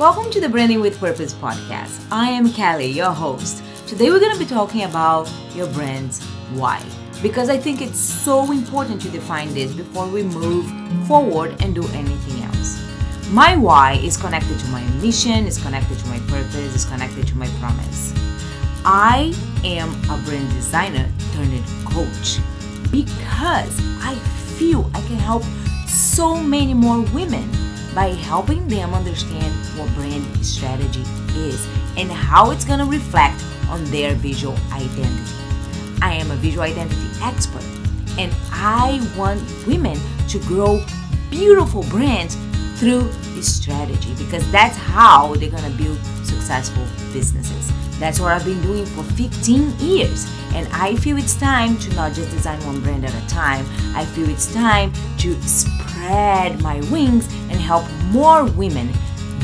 Welcome to the Branding with Purpose podcast. I am Kelly, your host. Today we're going to be talking about your brand's why because I think it's so important to define this before we move forward and do anything else. My why is connected to my mission, is connected to my purpose, is connected to my promise. I am a brand designer turned coach because I feel I can help so many more women by helping them understand what brand strategy is and how it's going to reflect on their visual identity. I am a visual identity expert and I want women to grow beautiful brands through this strategy because that's how they're going to build successful businesses. That's what I've been doing for 15 years. And I feel it's time to not just design one brand at a time. I feel it's time to spread my wings and help more women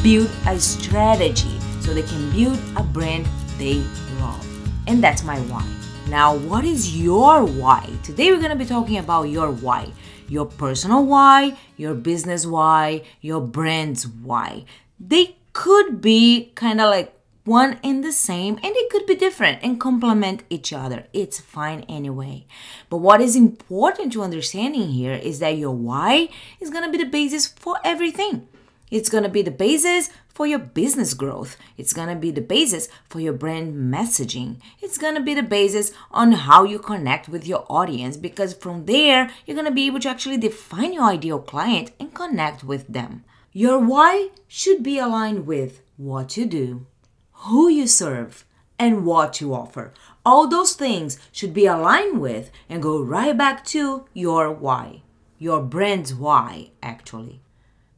build a strategy so they can build a brand they love. And that's my why. Now, what is your why? Today we're going to be talking about your why. Your personal why, your business why, your brand's why. They could be kind of like one and the same and it could be different and complement each other. It's fine anyway. But what is important to understanding here is that your why is going to be the basis for everything. It's going to be the basis for your business growth. It's going to be the basis for your brand messaging. It's going to be the basis on how you connect with your audience because from there, you're going to be able to actually define your ideal client and connect with them. Your why should be aligned with what you do, who you serve, and what you offer. All those things should be aligned with and go right back to your why, your brand's why, actually.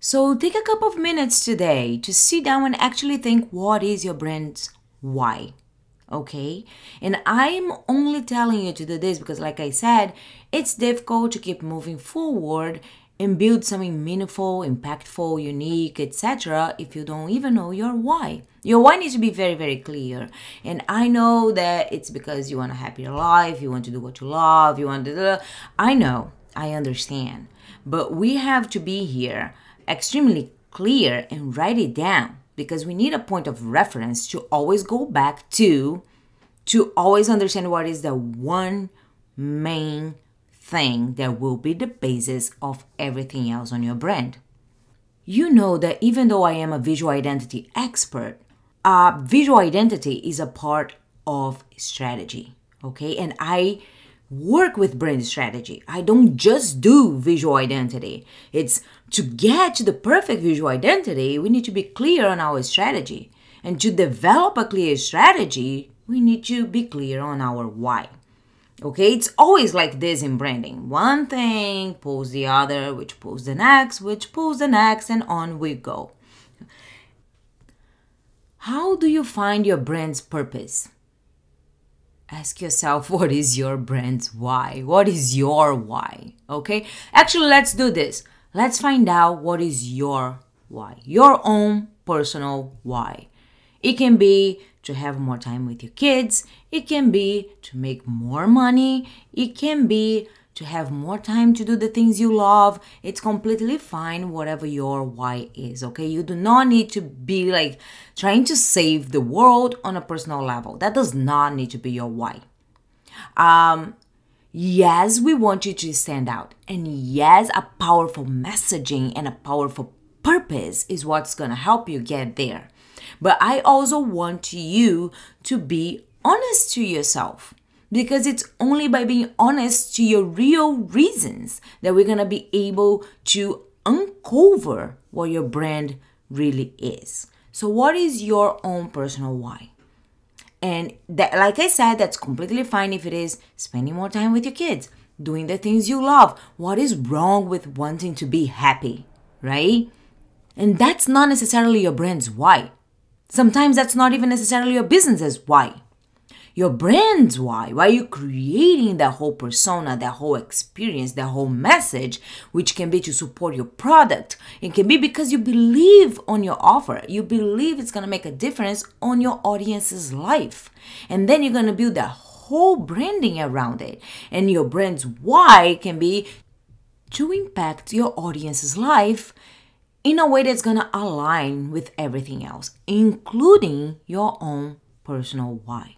So take a couple of minutes today to sit down and actually think what is your brand's why. Okay? And I'm only telling you to do this because, like I said, it's difficult to keep moving forward and build something meaningful, impactful, unique, etc. if you don't even know your why. Your why needs to be very, very clear. And I know that it's because you want a happier life, you want to do what you love, you want to. I know, I understand. But we have to be here extremely clear and write it down because we need a point of reference to always go back to, to always understand what is the one main thing that will be the basis of everything else on your brand. You know that even though I am a visual identity expert, uh, visual identity is a part of strategy, okay? And I work with brand strategy. I don't just do visual identity. It's to get to the perfect visual identity, we need to be clear on our strategy. And to develop a clear strategy, we need to be clear on our why. Okay, it's always like this in branding. One thing pulls the other, which pulls the next, which pulls the next, and on we go. How do you find your brand's purpose? Ask yourself what is your brand's why? What is your why? Okay, actually, let's do this. Let's find out what is your why, your own personal why. It can be to have more time with your kids. It can be to make more money. It can be to have more time to do the things you love. It's completely fine, whatever your why is, okay? You do not need to be like trying to save the world on a personal level. That does not need to be your why. Um, yes, we want you to stand out. And yes, a powerful messaging and a powerful purpose is what's gonna help you get there. But I also want you to be honest to yourself because it's only by being honest to your real reasons that we're going to be able to uncover what your brand really is. So, what is your own personal why? And that, like I said, that's completely fine if it is spending more time with your kids, doing the things you love. What is wrong with wanting to be happy, right? And that's not necessarily your brand's why. Sometimes that's not even necessarily your business's why. Your brand's why. Why are you creating that whole persona, that whole experience, that whole message, which can be to support your product. It can be because you believe on your offer. You believe it's gonna make a difference on your audience's life. And then you're gonna build that whole branding around it. And your brand's why can be to impact your audience's life in a way that's gonna align with everything else, including your own personal why,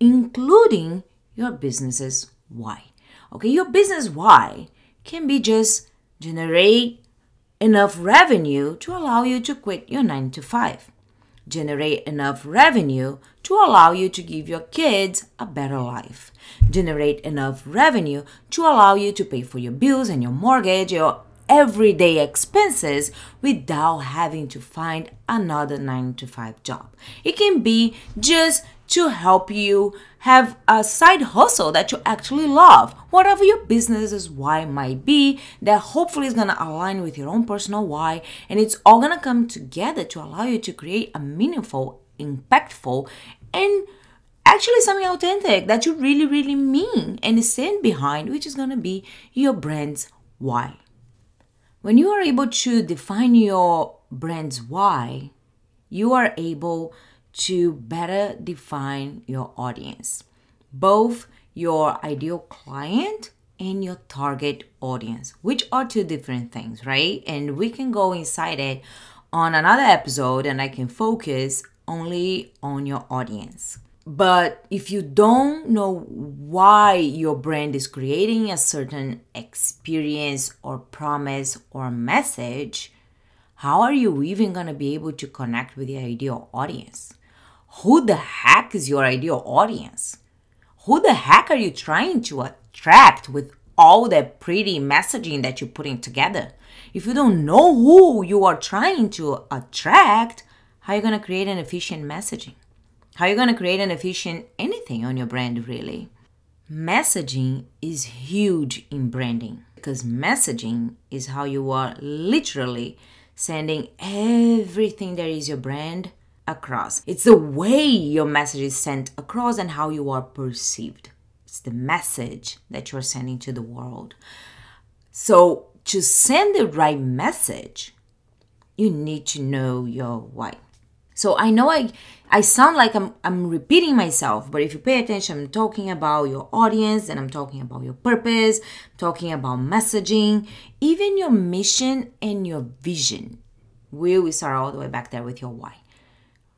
including your business's why. Okay, your business why can be just generate enough revenue to allow you to quit your 9 to 5 generate enough revenue to allow you to give your kids a better life generate enough revenue to allow you to pay for your bills and your mortgage your everyday expenses without having to find another 9 to 5 job it can be just to help you have a side hustle that you actually love. Whatever your business's why might be, that hopefully is gonna align with your own personal why, and it's all gonna come together to allow you to create a meaningful, impactful, and actually something authentic that you really, really mean and stand behind, which is gonna be your brand's why. When you are able to define your brand's why, you are able to better define your audience, both your ideal client and your target audience, which are two different things, right? And we can go inside it on another episode and I can focus only on your audience. But if you don't know why your brand is creating a certain experience or promise or message, how are you even going to be able to connect with the ideal audience? who the heck is your ideal audience? Who the heck are you trying to attract with all that pretty messaging that you're putting together? If you don't know who you are trying to attract, how are you going to create an efficient messaging? How are you going to create an efficient anything on your brand, really? Messaging is huge in branding because messaging is how you are literally sending everything that is your brand across. It's the way your message is sent across and how you are perceived. It's the message that you're sending to the world. So, to send the right message, you need to know your why. So I know I I sound like I'm I'm repeating myself, but if you pay attention, I'm talking about your audience and I'm talking about your purpose, I'm talking about messaging, even your mission and your vision. We will start all the way back there with your why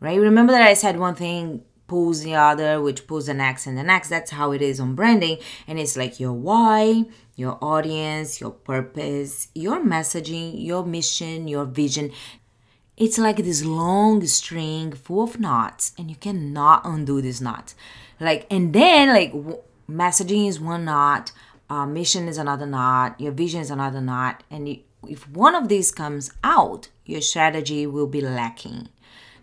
right? Remember that I said one thing pulls the other, which pulls the next and the next. That's how it is on branding. And it's like your why, your audience, your purpose, your messaging, your mission, your vision. It's like this long string full of knots, and you cannot undo this knot. Like, and then, like, w- messaging is one knot, uh, mission is another knot, your vision is another knot. And if one of these comes out, your strategy will be lacking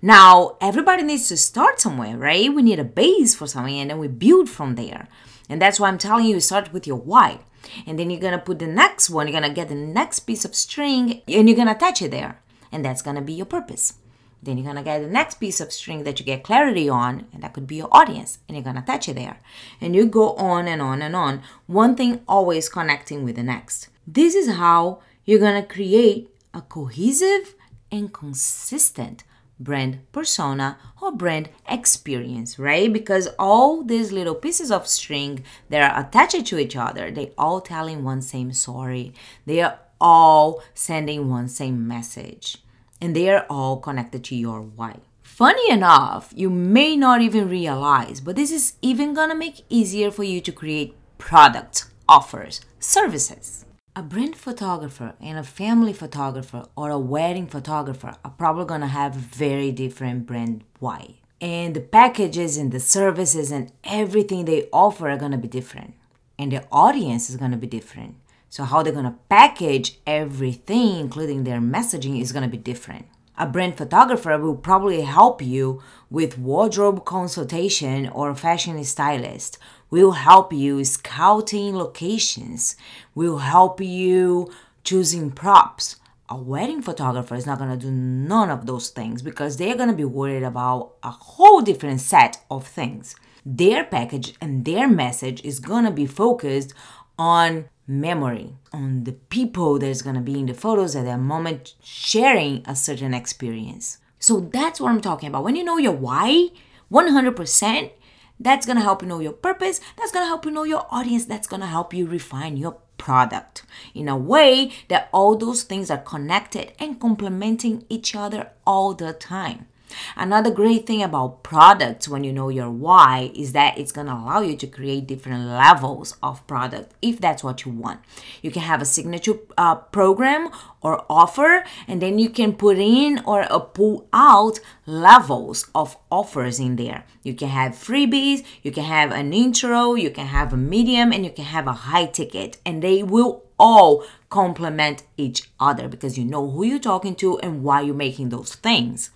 now, everybody needs to start somewhere, right? We need a base for something and then we build from there. And that's why I'm telling you, start with your why. And then you're gonna put the next one, you're gonna get the next piece of string and you're gonna attach it there. And that's gonna be your purpose. Then you're gonna get the next piece of string that you get clarity on, and that could be your audience, and you're gonna attach it there. And you go on and on and on, one thing always connecting with the next. This is how you're gonna create a cohesive and consistent brand persona or brand experience, right? Because all these little pieces of string that are attached to each other, they all telling one same story. They are all sending one same message. And they are all connected to your why. Funny enough, you may not even realize, but this is even gonna make easier for you to create products, offers, services. A brand photographer and a family photographer or a wedding photographer are probably gonna have very different brand why. And the packages and the services and everything they offer are gonna be different. And the audience is gonna be different. So, how they're gonna package everything, including their messaging, is gonna be different. A brand photographer will probably help you with wardrobe consultation or fashion stylist will help you scouting locations, will help you choosing props. A wedding photographer is not going to do none of those things because they're going to be worried about a whole different set of things. Their package and their message is going to be focused on memory, on the people that's going to be in the photos at that moment sharing a certain experience. So that's what I'm talking about. When you know your why 100%, that's gonna help you know your purpose. That's gonna help you know your audience. That's gonna help you refine your product in a way that all those things are connected and complementing each other all the time. Another great thing about products when you know your why is that it's going to allow you to create different levels of product if that's what you want. You can have a signature uh, program or offer, and then you can put in or uh, pull out levels of offers in there. You can have freebies, you can have an intro, you can have a medium, and you can have a high ticket, and they will all complement each other because you know who you're talking to and why you're making those things.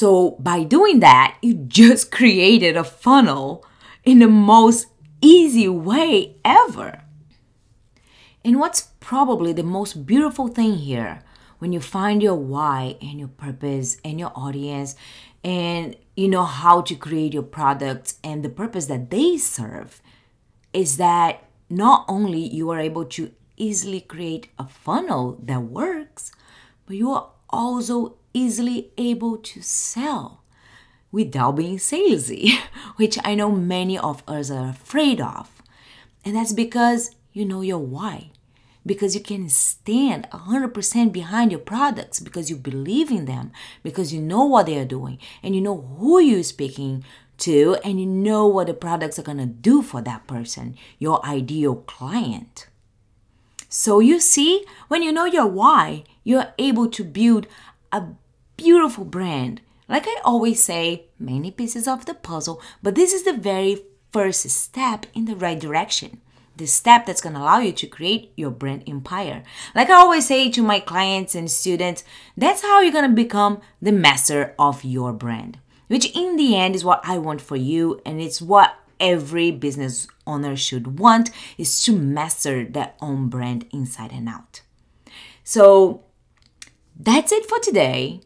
So by doing that, you just created a funnel in the most easy way ever. And what's probably the most beautiful thing here when you find your why and your purpose and your audience and you know how to create your products and the purpose that they serve is that not only you are able to easily create a funnel that works, but you are also easily able to sell without being salesy, which I know many of us are afraid of. And that's because you know your why. Because you can stand 100% behind your products because you believe in them, because you know what they are doing, and you know who you're speaking to, and you know what the products are going to do for that person, your ideal client. So you see, when you know your why, you're able to build a beautiful brand. Like I always say, many pieces of the puzzle, but this is the very first step in the right direction. The step that's going to allow you to create your brand empire. Like I always say to my clients and students, that's how you're going to become the master of your brand, which in the end is what I want for you and it's what every business owner should want is to master their own brand inside and out. So that's it for today.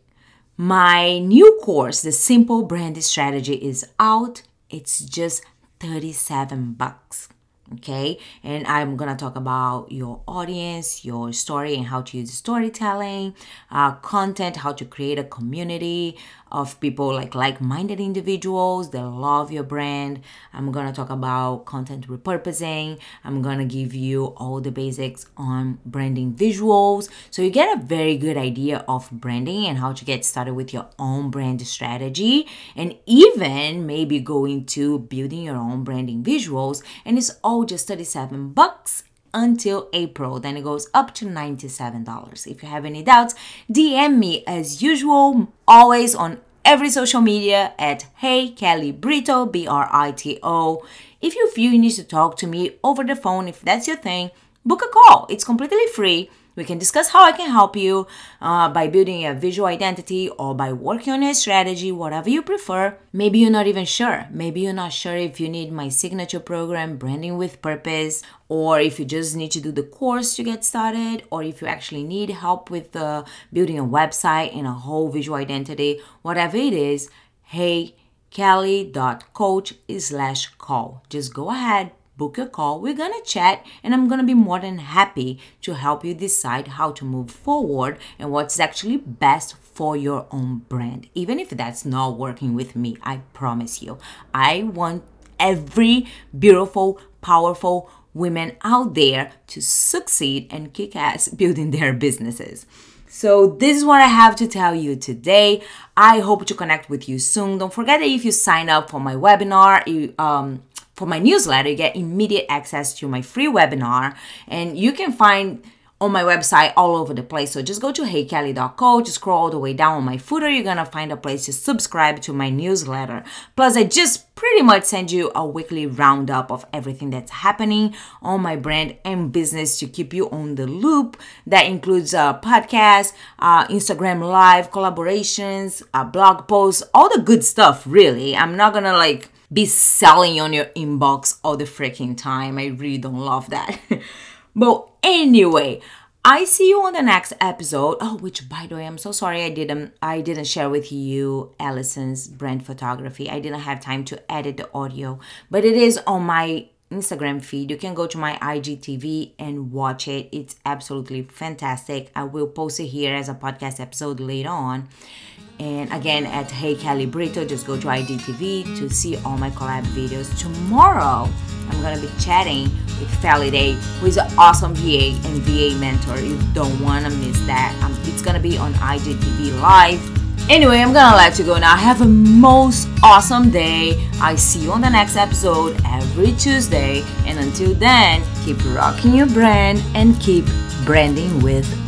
My new course, The Simple Brand Strategy, is out. It's just 37 bucks okay and i'm gonna talk about your audience your story and how to use storytelling uh, content how to create a community of people like like-minded individuals that love your brand. I'm gonna talk about content repurposing. I'm gonna give you all the basics on branding visuals. So you get a very good idea of branding and how to get started with your own brand strategy and even maybe go into building your own branding visuals. And it's all just 37 bucks until April. Then it goes up to $97. If you have any doubts, DM me as usual, always on every social media at Hey Kelly Brito, B R I T O. If you feel you need to talk to me over the phone, if that's your thing, book a call. It's completely free. We can discuss how I can help you uh, by building a visual identity or by working on a strategy, whatever you prefer. Maybe you're not even sure. Maybe you're not sure if you need my signature program, Branding with Purpose, or if you just need to do the course to get started, or if you actually need help with uh, building a website and a whole visual identity, whatever it is, hey, kelly.coach slash call. Just go ahead, book a call. We're going to chat, and I'm going to be more than happy to help you decide how to move forward and what's actually best for your own brand. Even if that's not working with me, I promise you. I want every beautiful, powerful women out there to succeed and kick ass building their businesses. So, this is what I have to tell you today. I hope to connect with you soon. Don't forget that if you sign up for my webinar, you, um, for my newsletter, you get immediate access to my free webinar, and you can find on my website all over the place. So just go to heykelly.co, just scroll all the way down on my footer. You're gonna find a place to subscribe to my newsletter. Plus, I just pretty much send you a weekly roundup of everything that's happening on my brand and business to keep you on the loop. That includes uh, podcasts, uh, Instagram live collaborations, uh, blog posts, all the good stuff. Really, I'm not gonna like be selling on your inbox all the freaking time. I really don't love that. but anyway, I see you on the next episode. Oh, which by the way, I'm so sorry I didn't I didn't share with you Allison's brand photography. I didn't have time to edit the audio, but it is on my Instagram feed. You can go to my IGTV and watch it. It's absolutely fantastic. I will post it here as a podcast episode later on. And again, at Hey Kelly Brito, just go to IGTV to see all my collab videos. Tomorrow, I'm gonna be chatting Feliday, who is an awesome VA and VA mentor. You don't wanna miss that. Um, it's gonna be on IGTV Live. Anyway, I'm gonna let you go now. Have a most awesome day. I see you on the next episode every Tuesday. And until then, keep rocking your brand and keep branding with